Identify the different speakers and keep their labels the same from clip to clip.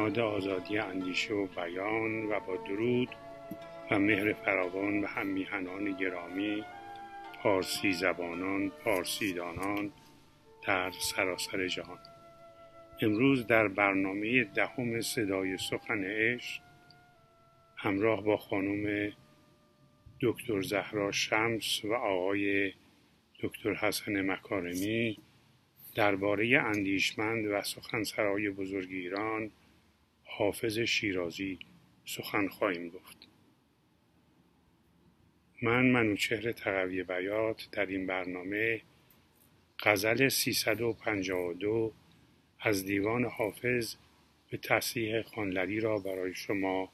Speaker 1: بنیاد آزادی اندیشه و بیان و با درود و مهر فراوان و هم میهنان گرامی پارسی زبانان پارسی دانان در سراسر جهان. امروز در برنامه دهم صدای سخن عشق همراه با خانم دکتر زهرا شمس و آقای دکتر حسن مکارمی درباره اندیشمند و سخنسرای بزرگ ایران حافظ شیرازی سخن خواهیم گفت. من منوچهر تقوی بیات در این برنامه غزل 352 از دیوان حافظ به تصحیح خانلری را برای شما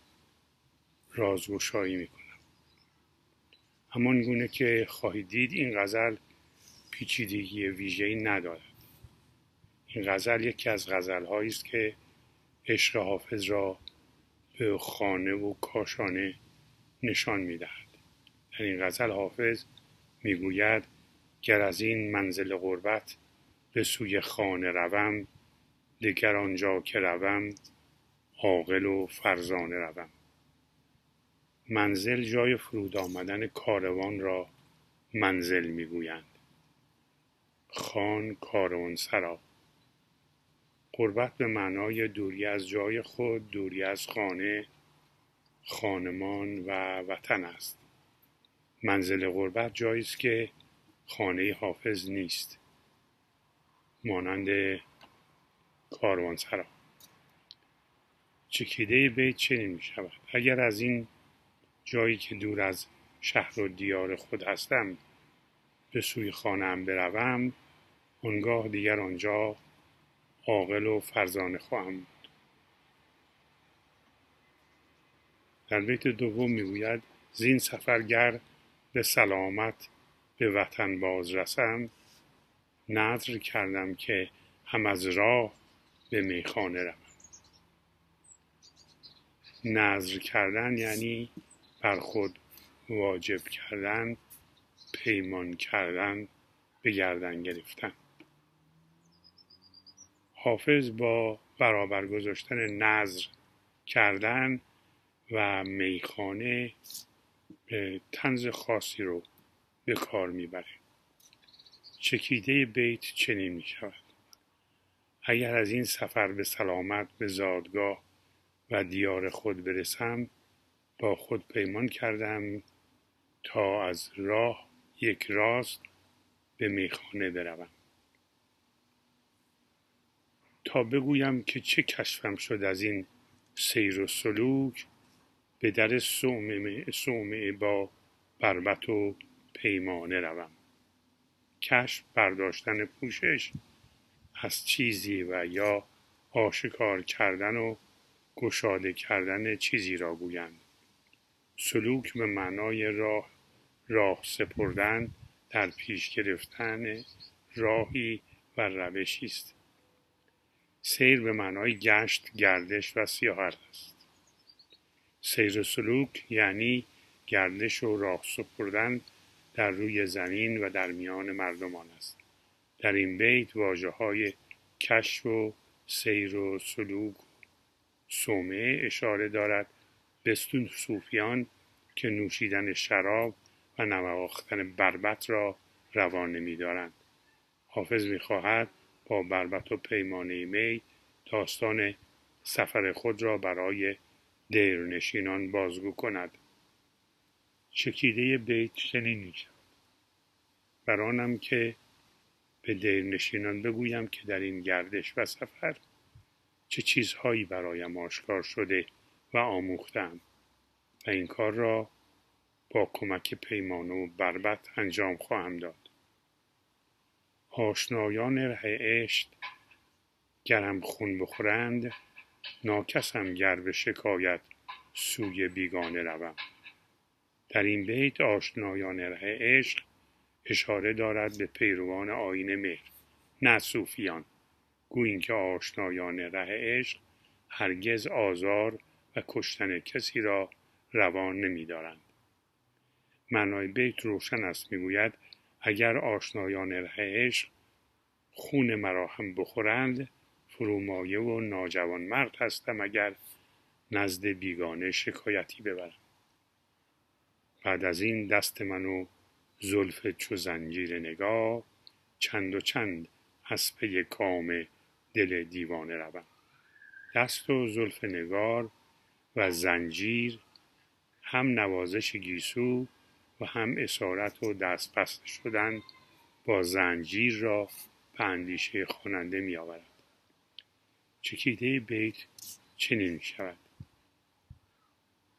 Speaker 1: رازگشایی می کنم همان گونه که خواهید دید این غزل پیچیدگی ویژه‌ای ندارد. این غزل یکی از غزلهایی است که عشق حافظ را به خانه و کاشانه نشان می‌دهد. در این غزل حافظ می‌گوید گر از این منزل غربت به سوی خانه روم دگر آنجا که روم عاقل و فرزانه روم. منزل جای فرود آمدن کاروان را منزل می‌گویند. خان سرا قربت به معنای دوری از جای خود دوری از خانه خانمان و وطن است. منزل غربت جایی است که خانه حافظ نیست. مانند کاروانسرا چکیده بیت چنین می شود اگر از این جایی که دور از شهر و دیار خود هستم به سوی خانم بروم آنگاه دیگر آنجا عاقل و فرزانه خواهم بود. در بیت دوم می‌گوید زین سفرگر به سلامت به وطن باز رسم. نظر کردم که هم از راه به میخانه روم. نظر کردن یعنی بر خود واجب کردن پیمان کردن به گردن گرفتن. حافظ با برابر گذاشتن نظر کردن و میخانه تنز خاصی رو به کار می‌بره. چکیده بیت چنین می شود اگر از این سفر به سلامت به زادگاه و دیار خود برسم با خود پیمان کردم تا از راه یک راست به میخانه بروم. تا بگویم که چه کشفم شد از این سیر و سلوک به در سومه با بربت و پیمانه روم. کشف برداشتن پوشش از چیزی و یا آشکار کردن و گشاده کردن چیزی را گویند. سلوک به معنای راه راه سپردن در پیش گرفتن راهی و روشی است. سیر به معنای گشت گردش و سیاحت است. سیر سلوک یعنی گردش و راه سپردن در روی زمین و در میان مردمان است. در این بیت واجه های کشف و سیر و سلوک سومه اشاره دارد به صوفیان که نوشیدن شراب و نواختن بربت را روانه میدارند. حافظ می‌خواهد با بربط و پیمانه می داستان سفر خود را برای دیرنشینان بازگو کند. چکیده بیت چنین می‌شود. بر آنم که به دیرنشینان بگویم که در این گردش و سفر چه چیزهایی برایم آشکار شده و آموختم و این کار را با کمک پیمانه و بربت انجام خواهم داد. آشنایان ره عشق گرم خون بخورند ناکسم گر به شکایت سوی بیگانه روم. در این بیت آشنایان ره عشق اشاره دارد به پیروان آین مهر. نه صوفیان. گویین که آشنایان ره عشق هرگز آزار و کشتن کسی را روان نمیدارند. معنای بیت روشن است می‌گوید اگر آشنایان ره عشق خون مرا هم بخورند فرومایه و ناجوان مرد هستم اگر نزد بیگانه شکایتی ببرم. بعد از این دست منو زلف چو زنجیر نگاه چند و چند از پی کام دل دیوانه روم. دست و زلف نگار و زنجیر هم نوازش گیسو و هم اسارت و دست بسته شدن با زنجیر را به اندیشه خواننده می آورد چکیده بیت چنین می شود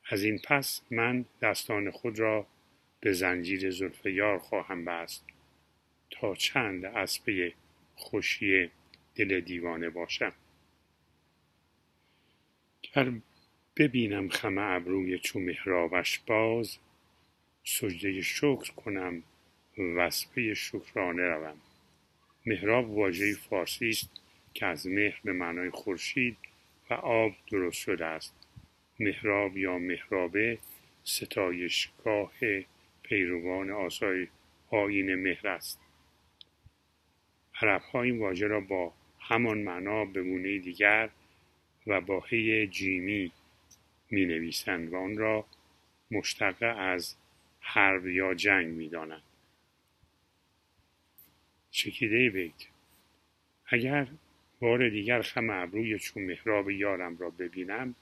Speaker 1: از این پس من دستان خود را به زنجیر زلف یار خواهم بست تا چند اسبه خوشی دل دیوانه باشم. گر ببینم خم ابروی چو مهرابش باز سجده شکر کنم وصفه شکرانه روم. مهراب واژه فارسی است که از مهر به معنای خورشید و آب درست شده است. محراب یا محرابه ستایشگاه پیروان آسای آین مهر است. عربها این واژه را با همان معنا به گونه دیگر و با هی جیمی می نویسند و آن را مشتق از حرب یا جنگ می دانند. چکیده بیت. اگر بار دیگر خم ابروی چون محراب یارم را ببینم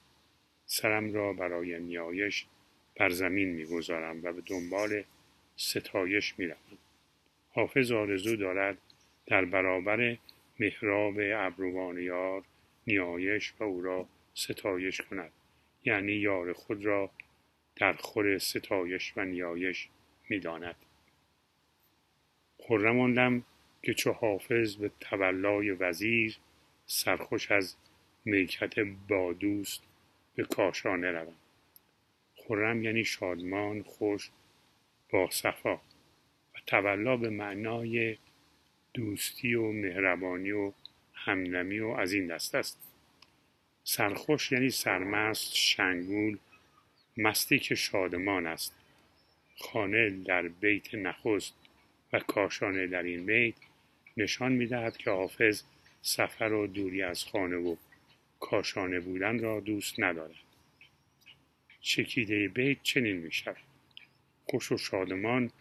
Speaker 1: سرم را برای نیایش بر زمین می‌گذارم و به دنبال ستایش می‌روم. حافظ آرزو دارد در برابر محراب ابروان یار نیایش و او را ستایش کند. یعنی یار خود را در خور ستایش و نیایش می‌داند. خرم که چو حافظ به تولای وزیر سرخوش از میکت با دوست به کاشانه روم. خرم یعنی شادمان خوش با صفا و تولا به معنای دوستی و مهربانی و همنمی و از این دست است. سرخوش یعنی سرمست شنگول مستی که شادمان است. خانه در بیت نخست و کاشانه در این بیت نشان می‌دهد که حافظ سفر و دوری از خانه و کاشانه بودن را دوست ندارد. چکیده بیت چنین می شود خوش و شادمان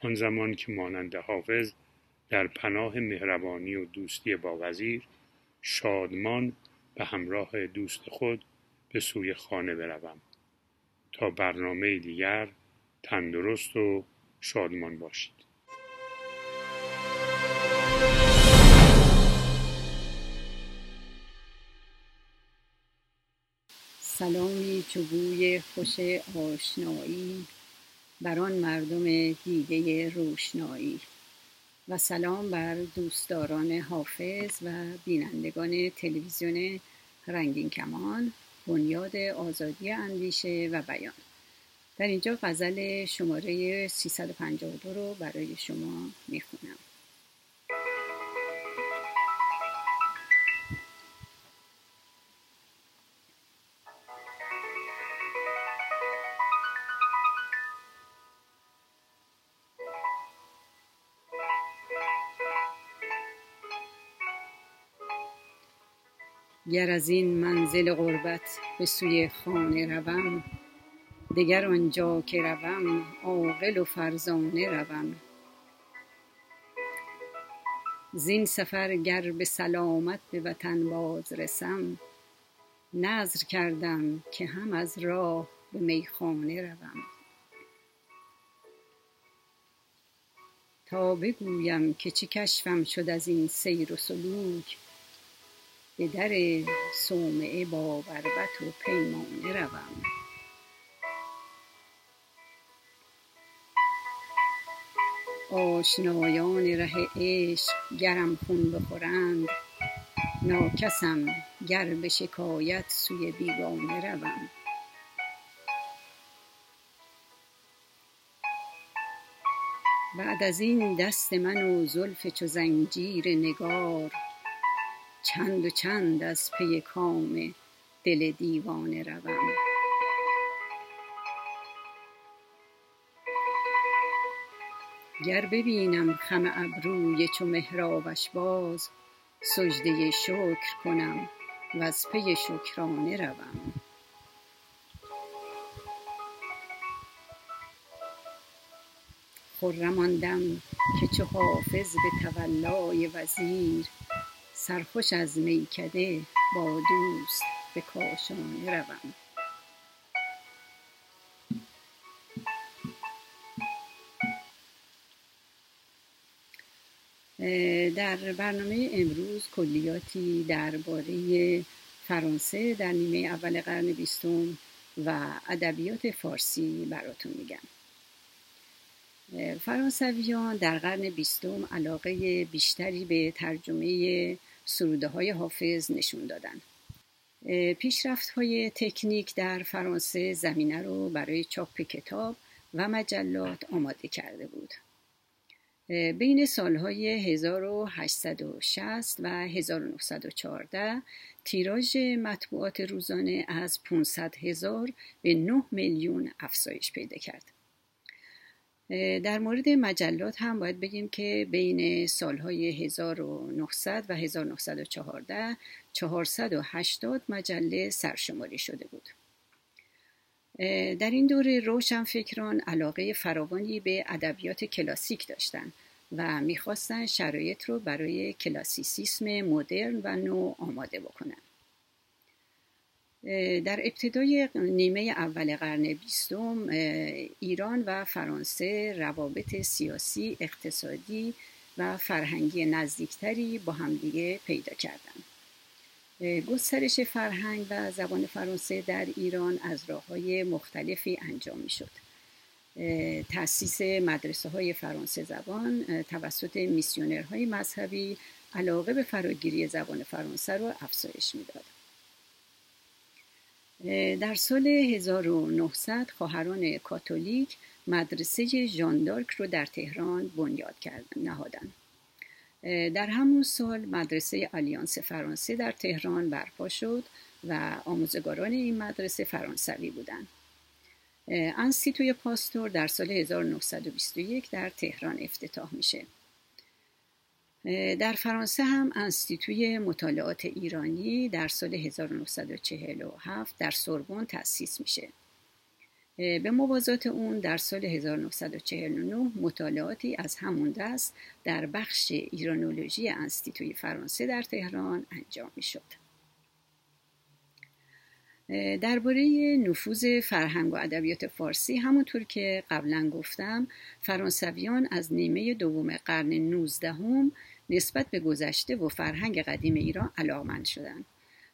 Speaker 1: آن زمان که مانند حافظ در پناه مهربانی و دوستی با وزیر شادمان به همراه دوست خود به سوی خانه بروم. تا برنامه دیگر تندرست و شادمان باشید.
Speaker 2: سلامی چو بوی خوش آشنایی بر آن مردم دیده روشنایی و سلام بر دوستداران حافظ و بینندگان تلویزیون رنگین کمان بنیاد آزادی اندیشه و بیان. در اینجا غزل شماره 352 رو برای شما می‌خونم. گر از این منزل غربت به سوی خانه روم دگر آنجا که روم عاقل و فرزانه روم. زین سفر گر به سلامت به وطن باز رسم نذر کردم که هم از راه به میخانه روم. تا بگویم که چه کشفم شد از این سیر و سلوک به در صومعه با بربط و پیمانه روم. آشنایان ره عشق گرم خون بخورند ناکسم گر به شکایت سوی بیگانه روم. بعد از این دست من و زلف چو زنجیر نگار چند و چند از پی کام دل دیوانه روم. گر ببینم خم ابروی چو مهرابش باز سجده شکر کنم وز پی شکرانه روم. خرم آن دم که چو حافظ به تولای وزیر سرخوش از میکده با دوست به کاشانه روم. در برنامه امروز کلیاتی درباره فرانسه در نیمه اول قرن بیستم و ادبیات فارسی براتون میگم. فرانسویان در قرن بیستم علاقه بیشتری به ترجمه سروده های حافظ نشون دادن پیشرفت های تکنیک در فرانسه زمینه رو برای چاپ کتاب و مجلات آماده کرده بود بین سالهای 1860 و 1914 تیراژ مطبوعات روزانه از 500 هزار به 9 میلیون افزایش پیدا کرد. در مورد مجلات هم باید بگیم که بین سالهای 1900 و 1914 480 مجله سرشماری شده بود. در این دوره روشنفکران علاقه فراوانی به ادبیات کلاسیک داشتند و می‌خواستن شرایط رو برای کلاسیسیسم مدرن و نو آماده بکنن. در ابتدای نیمه اول قرن بیستم ایران و فرانسه روابط سیاسی، اقتصادی و فرهنگی نزدیکتری با همدیگه پیدا کردند. گسترش فرهنگ و زبان فرانسه در ایران از راه های مختلفی انجام می شد. تأسیس مدرسه های فرانسه زبان توسط میسیونرهای مذهبی علاقه به فراگیری زبان فرانسه رو افزایش می‌داد. در سال 1900 خواهران کاتولیک مدرسه ژاندارک رو در تهران بنیاد کردن. در همون سال مدرسه آلیانس فرانسه در تهران برپا شد و آموزگاران این مدرسه فرانسوی بودند. انستیتوی پاستور در سال 1921 در تهران افتتاح میشه. در فرانسه هم انستیتوی مطالعات ایرانی در سال 1947 در سوربن تأسیس میشه. به موازات اون در سال 1949 مطالعاتی از همون دست در بخش ایرانولوژی انستیتوی فرانسه در تهران انجام می شد. درباره نفوذ فرهنگ و ادبیات فارسی همونطور که قبلا گفتم فرانسویان از نیمه دوم قرن 19 هم نسبت به گذشته و فرهنگ قدیم ایران علاقمند شدند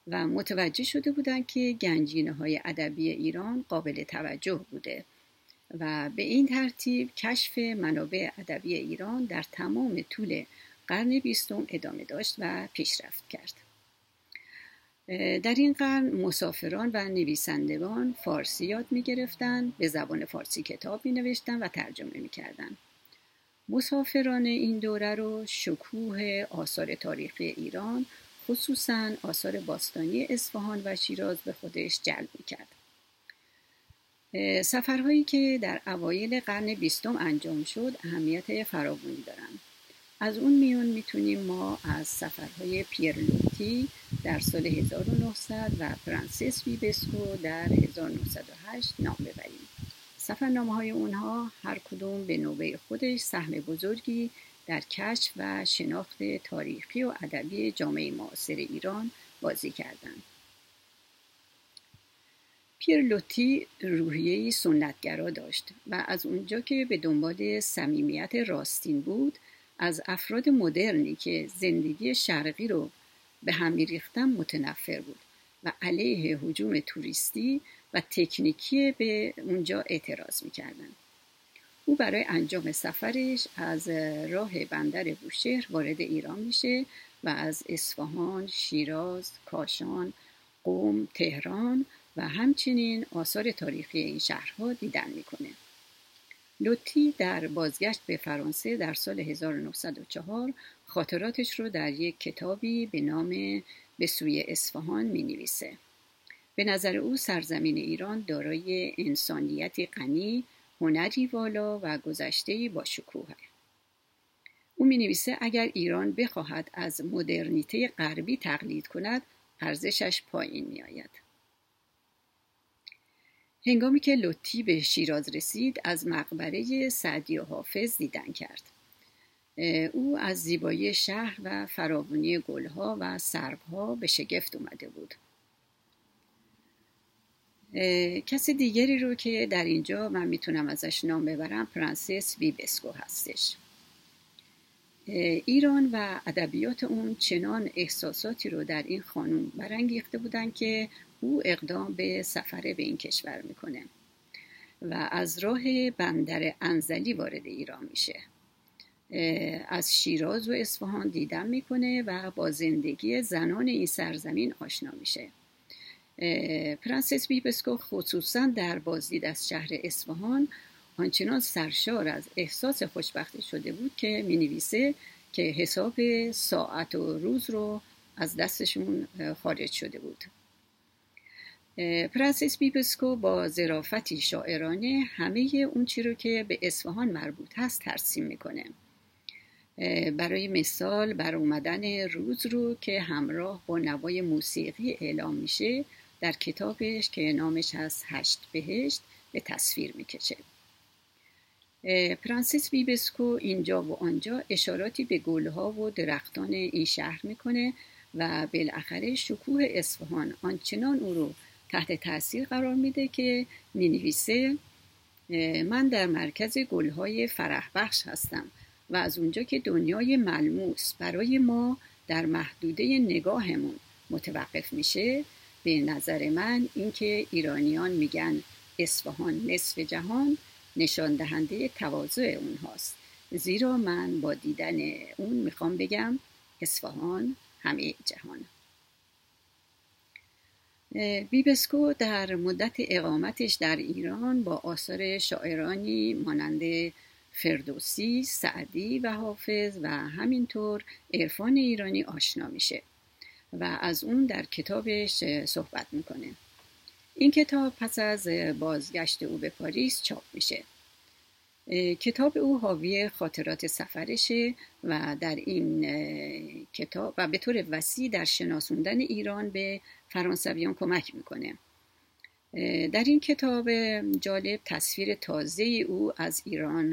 Speaker 2: و متوجه شده بودند که گنجینه های ادبی ایران قابل توجه بوده و به این ترتیب کشف منابع ادبی ایران در تمام طول قرن بیستم ادامه داشت و پیشرفت کرد. در این قرن مسافران و نویسندگان فارسی یاد می گرفتن، به زبان فارسی کتاب می نوشتن و ترجمه می کردن. مسافران این دوره رو شکوه آثار تاریخی ایران خصوصا آثار باستانی اصفهان و شیراز به خودش جلب کرد. سفرهایی که در اوایل قرن بیستم انجام شد اهمیت فراوانی دارند. از اون میون می‌تونیم ما از سفرهای پیرلوتی در سال 1900 و فرانسیس ویبسکو در 1908 نام ببریم. سفرنامه های اونها هر کدوم به نوبه خودش سهم بزرگی در کشف و شناخت تاریخی و ادبی جامعه معاصر ایران بازی کردند. پیرلوتی روحیه سنتگرا داشت و از اونجا که به دنبال صمیمیت راستین بود از افراد مدرنی که زندگی شرقی رو به هم ریختن متنفر بود و علیه حجوم توریستی و تکنیکی به اونجا اعتراض می‌کردن او برای انجام سفرش از راه بندر بوشهر وارد ایران میشه و از اصفهان، شیراز، کاشان، قوم، تهران و همچنین آثار تاریخی این شهرها دیدن می‌کنه. لوتی در بازگشت به فرانسه در سال 1904 خاطراتش رو در یک کتابی به نام به سوی اصفهان می نویسه. به نظر او سرزمین ایران دارای انسانیتی غنی، هنری والا و گذشته با شکوه او می نویسه اگر ایران بخواهد از مدرنیته غربی تقلید کند ارزشش پایین می آید. هنگامی که لطی به شیراز رسید از مقبره سعدی و حافظ دیدن کرد. او از زیبایی شهر و فراوانی گلها و سربها به شگفت اومده بود. کسی دیگری رو که در اینجا من می‌تونم ازش نام ببرم پرنسس بیبسکو هستش. ایران و ادبیات اون چنان احساساتی رو در این خانوم برانگیخته بودن که او اقدام به سفر به این کشور می‌کنه و از راه بندر انزلی وارد ایران میشه. از شیراز و اصفهان دیدن می‌کنه و با زندگی زنان این سرزمین آشنا میشه. پرنسس بیبسکو خصوصا در بازدید از شهر اصفهان آنچنان سرشار از احساس خوشبختی شده بود که می نویسه که حساب ساعت و روز رو از دستشون خارج شده بود. پرنسس بیبسکو با ظرافتی شاعرانه همه اون چی رو که به اصفهان مربوط هست ترسیم می‌کنه. برای مثال بر اومدن روز رو که همراه با نوای موسیقی اعلام میشه در کتابش که نامش هست هشت بهشت به تصویر می‌کشه. پرنسس بیبسکو اینجا و آنجا اشاراتی به گلها و درختان این شهر می‌کنه و بالاخره شکوه اصفهان آنچنان او رو تحت تاثیر قرار میده که می‌نویسه من در مرکز گلهای فرح بخش هستم و از اونجا که دنیای ملموس برای ما در محدوده نگاهمون متوقف میشه به نظر من اینکه ایرانیان میگن اصفهان نصف جهان نشان دهنده تواضع اونهاست. زیرا من با دیدن اون می‌خوام بگم اصفهان همه جهان. بیبسکو در مدت اقامتش در ایران با آثار شاعرانی مانند فردوسی، سعدی و حافظ و همینطور عرفان ایرانی آشنا میشه. و از اون در کتابش صحبت می‌کنه. این کتاب پس از بازگشت او به پاریس چاپ میشه. کتاب او حاوی خاطرات سفرشه و در این کتاب و به طور وسیع در شناسوندن ایران به فرانسویان کمک می‌کنه. در این کتاب جالب تصویر تازه او از ایران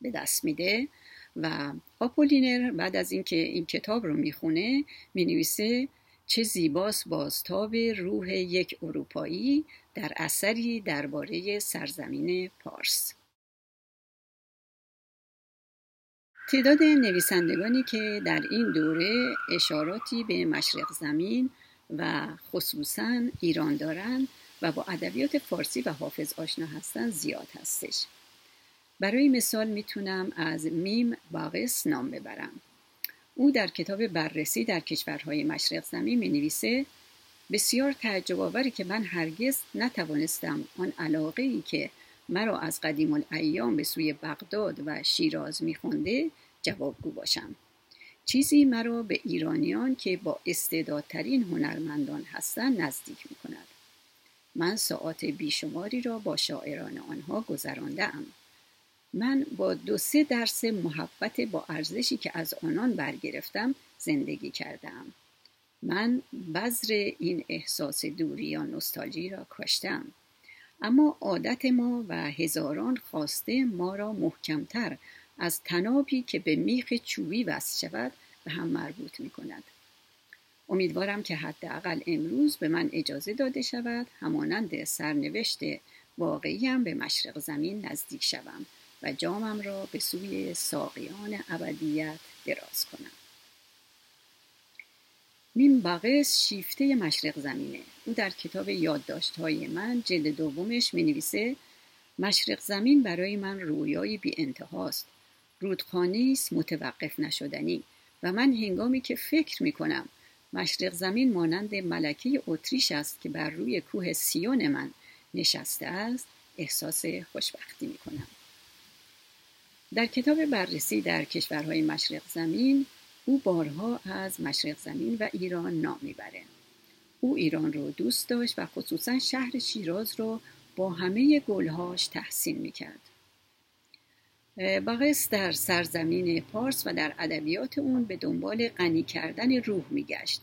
Speaker 2: به دست میده و آپولینر بعد از اینکه این کتاب رو می‌خونه می‌نویسه چه زیباست بازتاب روح یک اروپایی در اثری درباره سرزمین پارس. تعداد نویسندگانی که در این دوره اشاراتی به مشرق زمین و خصوصا ایران دارند و با ادبیات فارسی و حافظ آشنا هستند زیاد هستش. برای مثال می‌تونم از میم باقس نام ببرم او در کتاب بررسی در کشورهای مشرق زمین می نویسه بسیار تعجب آوری که من هرگز نتوانستم آن علاقه ای که مرا از قدیم الایام به سوی بغداد و شیراز میخونده جوابگو باشم چیزی مرا به ایرانیان که با استعدادترین هنرمندان هستند نزدیک می کند. من ساعات بیشماری را با شاعران آنها گذراندم. من با دو سه درس محبت با ارزشی که از آنان برگرفتم زندگی کردم. من بذر این احساس دوری یا نستالژی را کاشتم. اما عادت ما و هزاران خواسته ما را محکمتر از تنابی که به میخ چوبی وصل شود به هم مربوط می کند. امیدوارم که حداقل امروز به من اجازه داده شود همانند سرنوشت واقعیم به مشرق زمین نزدیک شوم و جامم را به سوی ساقیان ابدیت دراز کنم. میم باقس شیفته مشرق زمینه. او در کتاب یادداشت‌های من جلد دومش می نویسه مشرق زمین برای من رویایی بی انتهاست رودخانه است متوقف نشدنی. و من هنگامی که فکر می کنم مشرق زمین مانند ملکه اتریش است که بر روی کوه سیون من نشسته است احساس خوشبختی می کنم. در کتاب بررسی در کشورهای مشرق زمین او بارها از مشرق زمین و ایران نام می‌بره. او ایران رو دوست داشت و خصوصا شهر شیراز رو با همه گلهاش تحسین می‌کرد. باقس در سرزمین پارس و در ادبیات اون به دنبال غنی کردن روح میگشت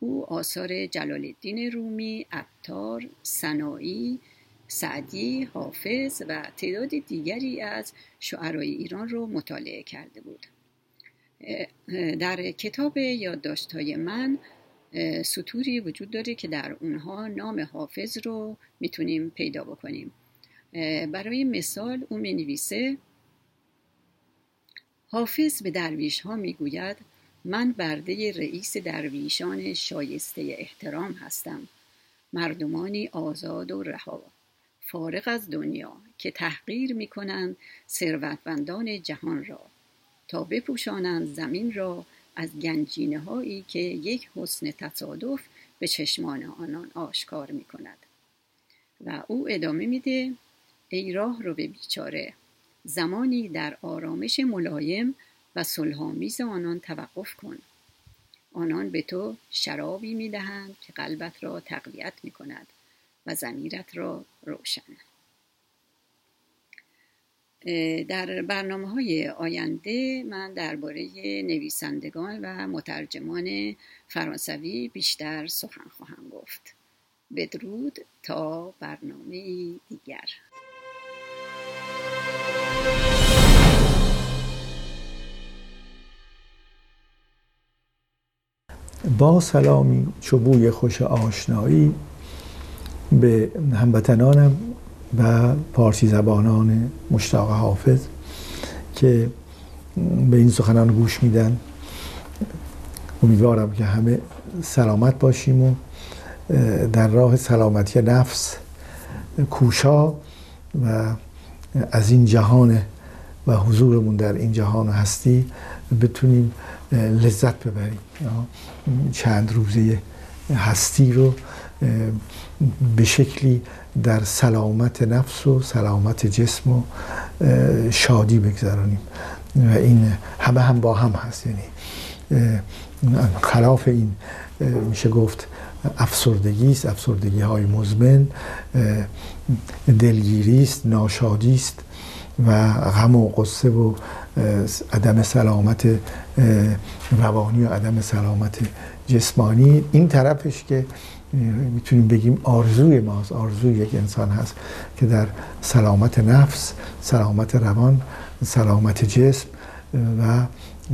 Speaker 2: او آثار جلال الدین رومی، عطار، سنایی، سعدی، حافظ و تعداد دیگری از شعرای ایران رو مطالعه کرده بود. در کتاب یادداشت‌های من سطوری وجود داره که در اونها نام حافظ رو می‌تونیم پیدا بکنیم. برای مثال او می نویسه حافظ به درویش ها می‌گوید من برده رئیس درویشان شایسته احترام هستم. مردمانی آزاد و رها. فارغ از دنیا که تحقیر می کنند ثروتمندان جهان را تا بپوشانند زمین را از گنجینه هایی که یک حسن تصادف به چشمان آنان آشکار می کند و او ادامه میده ای راه رو به بیچاره زمانی در آرامش ملایم و صلحآمیز آنان توقف کن. آنان به تو شرابی می‌دهند که قلبت را تقویت می کند و زمیرت را روشن. در برنامه های آینده من درباره نویسندگان و مترجمان فرانسوی بیشتر سخن خواهم گفت. بدرود تا برنامه دیگر.
Speaker 3: با سلامی چوبوی خوش آشنایی به هموطنانم و پارسی زبانان مشتاق حافظ که به این سخنان گوش میدن. امیدوارم که همه سلامت باشیم و در راه سلامتی نفس کوشا و از این جهان و حضورمون در این جهان هستی بتونیم لذت ببریم. چند روزه هستی رو به شکلی در سلامت نفس و سلامت جسم و شادی بگذرانیم. و این همه هم با هم هست. یعنی خلاف این میشه گفت افسردگی است افسردگی های مزمن دلگیری است ناشادی است و غم و قصه و عدم سلامت روانی و عدم سلامت جسمانی. این طرفش که می‌تونیم بگیم آرزوی ماست آرزوی یک انسان هست که در سلامت نفس سلامت روان سلامت جسم و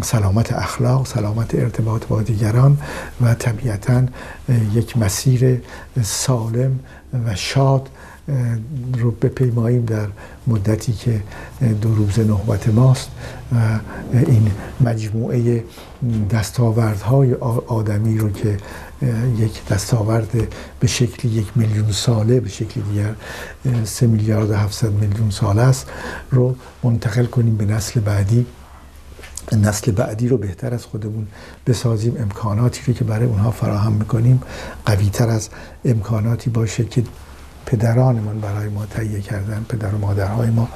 Speaker 3: سلامت اخلاق سلامت ارتباط با دیگران و طبیعتا یک مسیر سالم و شاد رو بپیماییم در مدتی که دو روز نهبت ماست و این مجموعه دستاوردهای آدمی رو که یک دستاورد به شکل یک میلیون ساله به شکل دیگر سه میلیارد و هفتصد میلیون ساله است رو منتقل کنیم به نسل بعدی. نسل بعدی رو بهتر از خودمون بسازیم. امکاناتی که برای اونها فراهم می‌کنیم قویتر از امکاناتی باشه که پدرانمان برای ما تهیه کردن پدر و مادرهای ما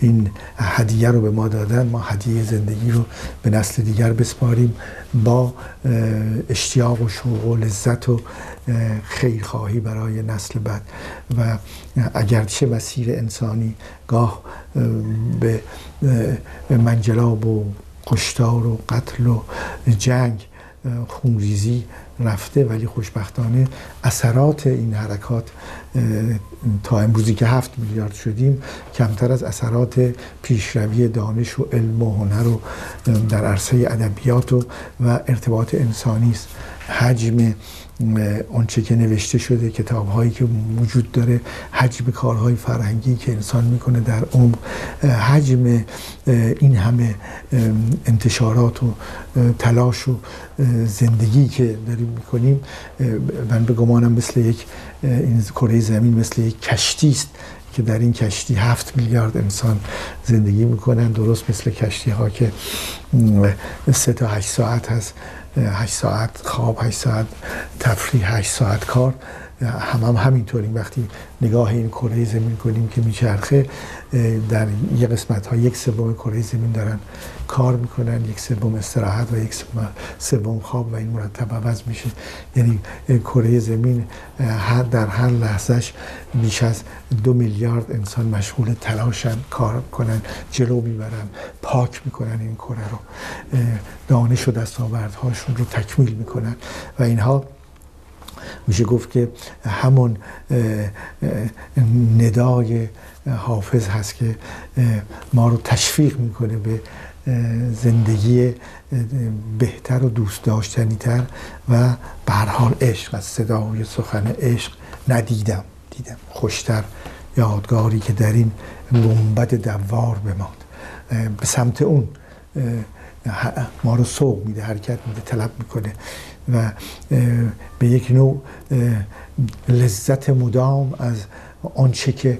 Speaker 3: این هدیه رو به ما دادن ما هدیه زندگی رو به نسل دیگر بسپاریم با اشتیاق و شوق و لذت و خیرخواهی برای نسل بعد. و اگرچه مسیر انسانی گاه به منجلاب و کشتار و قتل و جنگ خونریزی رفته ولی خوشبختانه اثرات این حرکات تا امروزی که هفت میلیارد شدیم کمتر از اثرات پیشروی دانش و علم و هنر و در عرصه ادبیات و, و ارتباط انسانی است. حجم آنچه که نوشته شده کتاب هایی که وجود داره حجم کارهای فرهنگی که انسان می‌کنه در عمر حجم این همه انتشارات و تلاش و زندگی که داریم می‌کنیم من به گمانم مثل یک این کره زمین مثل یک کشتی است که در این کشتی هفت میلیارد انسان زندگی می‌کنن. درست مثل کشتی ها که سه تا هشت ساعت هست. هشت ساعت خواب هشت ساعت تفریح هشت ساعت کار. هم هم همینطوریم. وقتی نگاه این کره زمین کنیم که میچرخه در یک قسمت ها یک سوم کره زمین دارن کار می‌کنن یک سوم استراحت و یک سوم خواب و این مرتب عوض میشه. یعنی کره زمین در هر لحظهش بیش از دو میلیارد انسان مشغول تلاشن کار کنن جلو می‌برن پاک می‌کنن این کره رو. دانش و دستاوردهاشون رو تکمیل می‌کنن و اینها میشه گفت که همون ندای حافظ هست که ما رو تشویق می‌کنه به زندگی بهتر و دوست داشتنی تر و به حال عشق از صدای سخن عشق ندیدم. دیدم خوشتر یادگاری که در این گنبد دوار بماند. به سمت اون ما رو سوق میده حرکت میده طلب می‌کنه و به یک نوع لذت مدام از آنچه که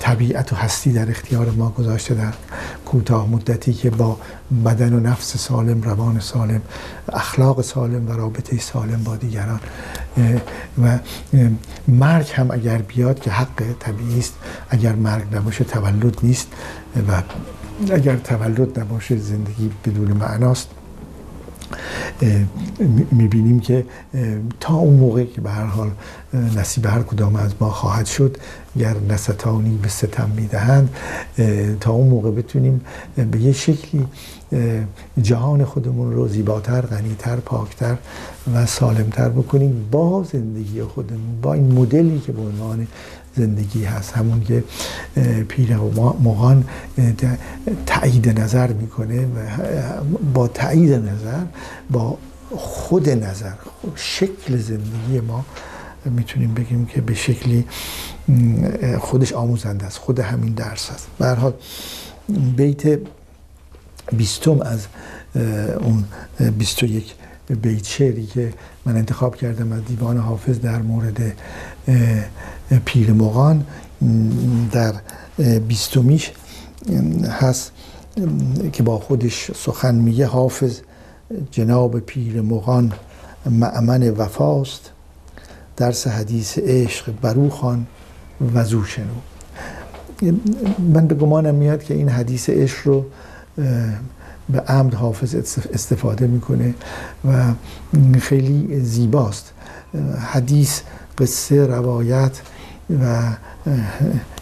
Speaker 3: طبیعت و هستی در اختیار ما گذاشته در کوتاه مدتی که با بدن و نفس سالم روان سالم اخلاق سالم و رابطه سالم با دیگران و مرگ هم اگر بیاد که حق طبیعی است اگر مرگ نباشه تولد نیست و اگر تولد نباشه زندگی بدون معناست. می‌بینیم که تا اون موقع که به هر حال نصیب هر کدام از ما خواهد شد گر نستانی به ستم می‌دهند تا اون موقع بتونیم به یه شکلی جهان خودمون رو زیباتر، غنیتر، پاکتر و سالمتر بکنیم با زندگی خودمون با این مدلی که به عنوان زندگی هست. همون که پیر مغان تایید نظر می‌کنه و با تایید نظر با خود نظر شکل زندگی ما می‌تونیم بگیم که به شکلی خودش آموزنده است خود همین درس هست به حال بیت بیستم از اون بیست و یک بیت شعری که من انتخاب کردم از دیوان حافظ در مورد پیر مغان در بیستمیش هست که با خودش سخن میگه حافظ جناب پیر مغان معمن وفاست درس حدیث عشق برو خان وزو شنو. من به گمانم میاد که این حدیث عشق رو به عمد حافظ استفاده می‌کنه و خیلی زیباست. حدیث قصه روایت و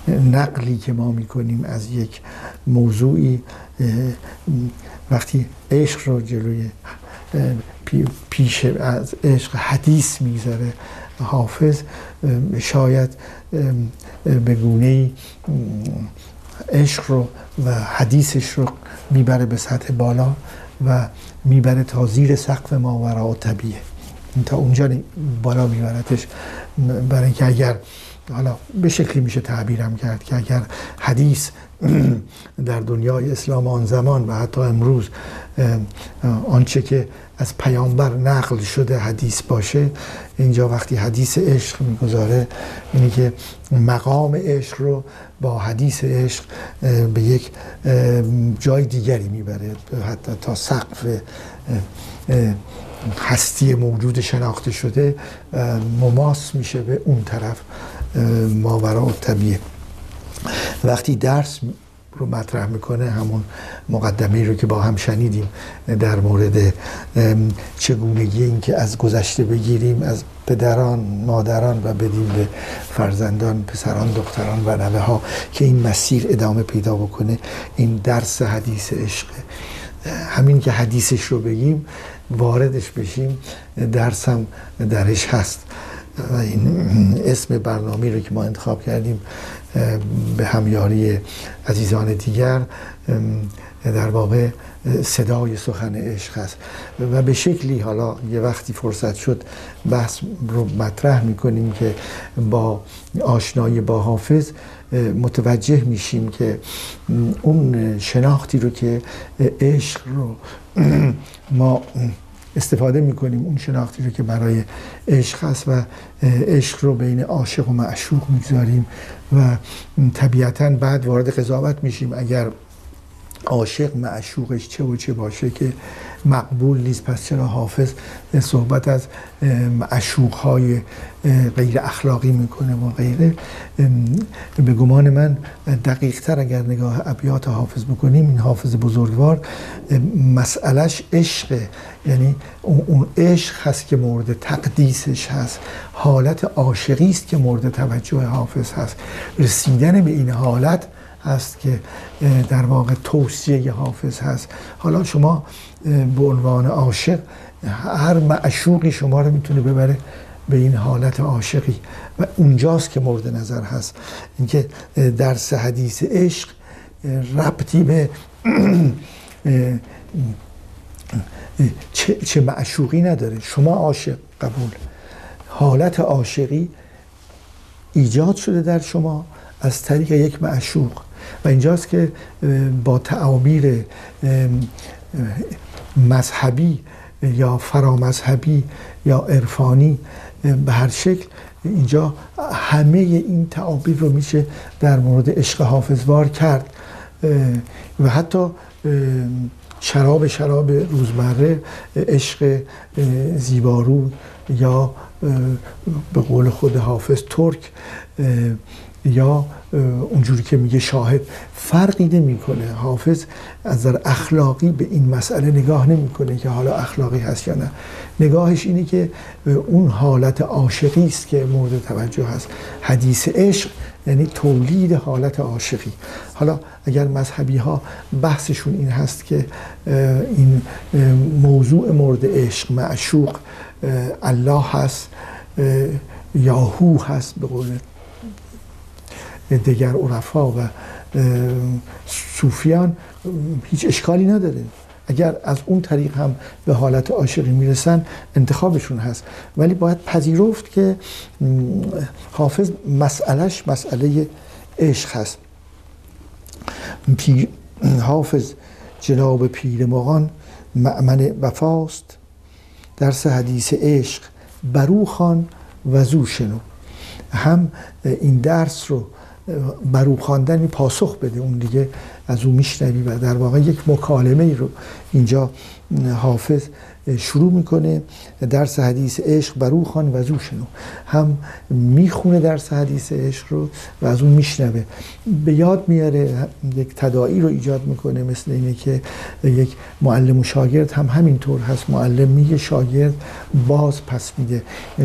Speaker 3: نقلی که ما می‌کنیم از یک موضوعی وقتی عشق رو جلوی پیش از عشق حدیث می‌گذاره حافظ شاید به گونه عشق رو و حدیثش رو می‌بره به سطح بالا و می‌بره تا زیر سقف ماورا طبیعه. تا اونجا بالا میبرتش. برای اینکه اگر حالا به شکلی میشه تعبیرم کرد که اگر حدیث در دنیای اسلام آن زمان و حتی امروز آنچه که از پیامبر نقل شده حدیث باشه اینجا وقتی حدیث عشق می‌گذاره اینه که مقام عشق رو با حدیث عشق به یک جای دیگری می‌بره حتی تا سقف هستی موجود شناخته شده مماس میشه به اون طرف ماورا و طبیعه وقتی درس رو مطرح می‌کنه همون مقدمه رو که با هم شنیدیم در مورد چگونگی این که از گذشته بگیریم از پدران مادران و بدیم به فرزندان پسران دختران و نوه ها که این مسیر ادامه پیدا بکنه. این درس حدیث عشقه همین که حدیثش رو بگیم واردش بشیم درس هم درش هست. این اسم برنامه رو که ما انتخاب کردیم به همیاری عزیزان دیگر در واقع صدای سخن عشق است. و به شکلی حالا یه وقتی فرصت شد بحث رو مطرح می‌کنیم که با آشنایی با حافظ متوجه میشیم که اون شناختی رو که عشق رو ما استفاده می‌کنیم اون شناختی رو که برای عشق هست و عشق رو بین عاشق و معشوق می‌گذاریم و طبیعتا بعد وارد قضاوت میشیم اگر عاشق معشوقش چه و چه باشه که مقبول نیست. پس چرا حافظ صحبت از معشوق های غیر اخلاقی می‌کنه و غیره؟ به گمان من دقیق تر اگر نگاه ابیات حافظ بکنیم این حافظ بزرگوار مسئلش عشق یعنی اون عشق هست که مورد تقدیسش هست. حالت عاشقی است که مورد توجه حافظ هست. رسیدن به این حالت هست که در واقع توصیه حافظ هست. حالا شما به عنوان عاشق هر معشوقی شما رو می‌تونه ببره به این حالت عاشقی. و اونجاست که مورد نظر هست. اینکه درس حدیث عشق ربطی به چه, چه معشوقی نداره. شما عاشق قبول. حالت عاشقی ایجاد شده در شما از طریق یک معشوق. و اینجاست که با تعابیر مذهبی یا فرامذهبی یا عرفانی به هر شکل اینجا همه این تعابیر رو میشه در مورد عشق حافظوار کرد. و حتی شراب شراب روزمره عشق زیبارو یا به قول خود حافظ ترک یا اونجوری که میگه شاهد فرقی نمی‌کنه. حافظ از در اخلاقی به این مسئله نگاه نمی‌کنه که حالا اخلاقی هست یا نه. نگاهش اینه که اون حالت عاشقی است که مورد توجه هست. حدیث عشق یعنی تولید حالت عاشقی. حالا اگر مذهبی ها بحثشون این هست که این موضوع مورد عشق معشوق الله هست یاهو هست به قول دیگر عرفا و صوفیان هیچ اشکالی نداره. اگر از اون طریق هم به حالت عاشقی می‌رسن انتخابشون هست. ولی باید پذیرفت که حافظ مسئلهش مسئله عشق هست. حافظ جناب پیر مغان معمن وفاست. درس حدیث عشق برو خان و زو شنو. هم این درس رو برو خواندن پاسخ بده. اون دیگه از اون میشنوی و در واقع یک مکالمه ای رو اینجا حافظ شروع می‌کنه. درس حدیث عشق برو خان و از شنو. هم می‌خونه درس حدیث عشق رو و از اون میشنوه. به یاد میاره یک تداعی رو ایجاد می‌کنه مثل اینه که یک معلم و شاگرد هم همینطور هست. معلم میگه شاگرد باز پس میده.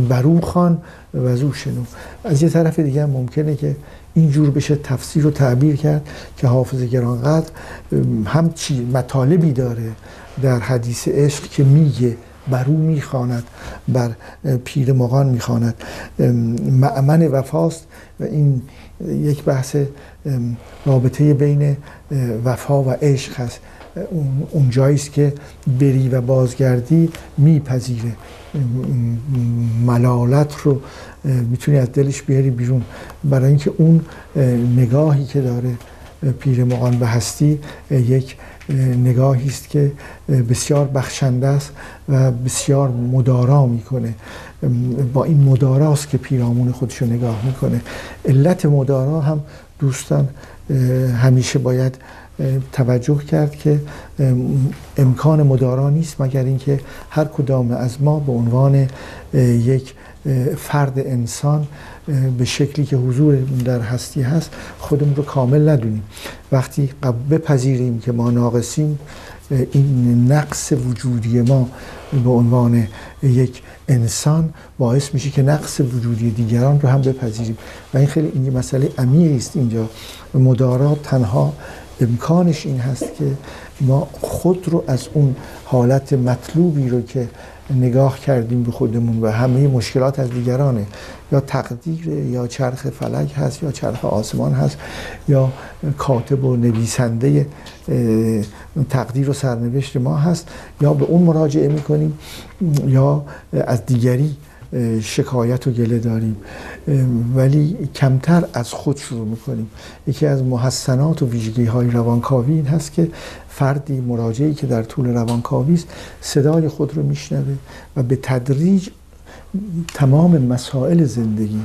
Speaker 3: برو خان و از شنو. از یه طرف دیگه هم ممکنه که اینجور بشه تفسیر و تعبیر کرد که حافظ گرانقدر همچی مطالبی داره در حدیث عشق که میگه بر او می‌خواند بر پیر مغان می‌خواند. معمن وفاست و این یک بحث رابطه بین وفا و عشق هست. اون جاییست که بری و بازگردی میپذیره. ملالت رو می‌تونی از دلش بیاری بیرون. برای اینکه اون نگاهی که داره پیر مغان به هستی یک نگاهی است که بسیار بخشنده است و بسیار مدارا می‌کنه. با این مداراست که پیرامون خودش رو نگاه می‌کنه. علت مدارا هم دوستان همیشه باید توجه کرد که امکان مدارا نیست مگر اینکه هر کدام از ما به عنوان یک فرد انسان به شکلی که حضور در هستی هست خودمون رو کامل ندونیم. وقتی بپذیریم که ما ناقصیم این نقص وجودی ما به عنوان یک انسان باعث میشه که نقص وجودی دیگران رو هم بپذیریم. و این خیلی این مسئله عمیقی است اینجا. مدارات تنها امکانش این هست که ما خود رو از اون حالت مطلوبی رو که نگاه کردیم به خودمون و همه مشکلات از دیگرانه یا تقدیر یا چرخ فلک هست یا چرخ آسمان هست یا کاتب و نویسنده تقدیر و سرنوشت ما هست یا به اون مراجعه می‌کنیم یا از دیگری شکایت و گله داریم. ولی کمتر از خود شروع می‌کنیم. یکی از محسنات و ویژگی های روانکاوی این هست که فردی مراجعی که در طول روانکاوی است صدای خود رو میشنوه و به تدریج تمام مسائل زندگی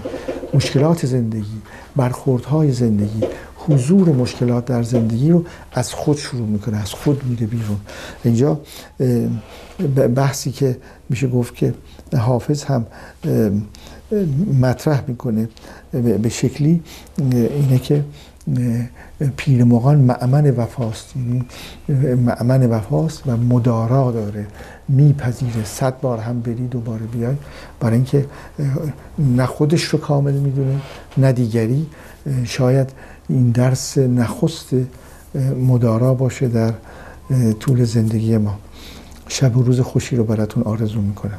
Speaker 3: مشکلات زندگی برخوردهای زندگی حضور مشکلات در زندگی رو از خود شروع می‌کنه از خود میره بیرون. اینجا بحثی که میشه گفت که حافظ هم مطرح می‌کنه به شکلی اینه که پیرمغان معمن وفاست یعنی معمن وفاست و مدارا داره. میپذیره. صد بار هم بری دوباره بیای. برای اینکه نه خودش رو کامل می‌دونه نه دیگری. شاید این درس نخست مدارا باشه در طول زندگی ما. شب و روز خوشی رو براتون آرزو می‌کنم.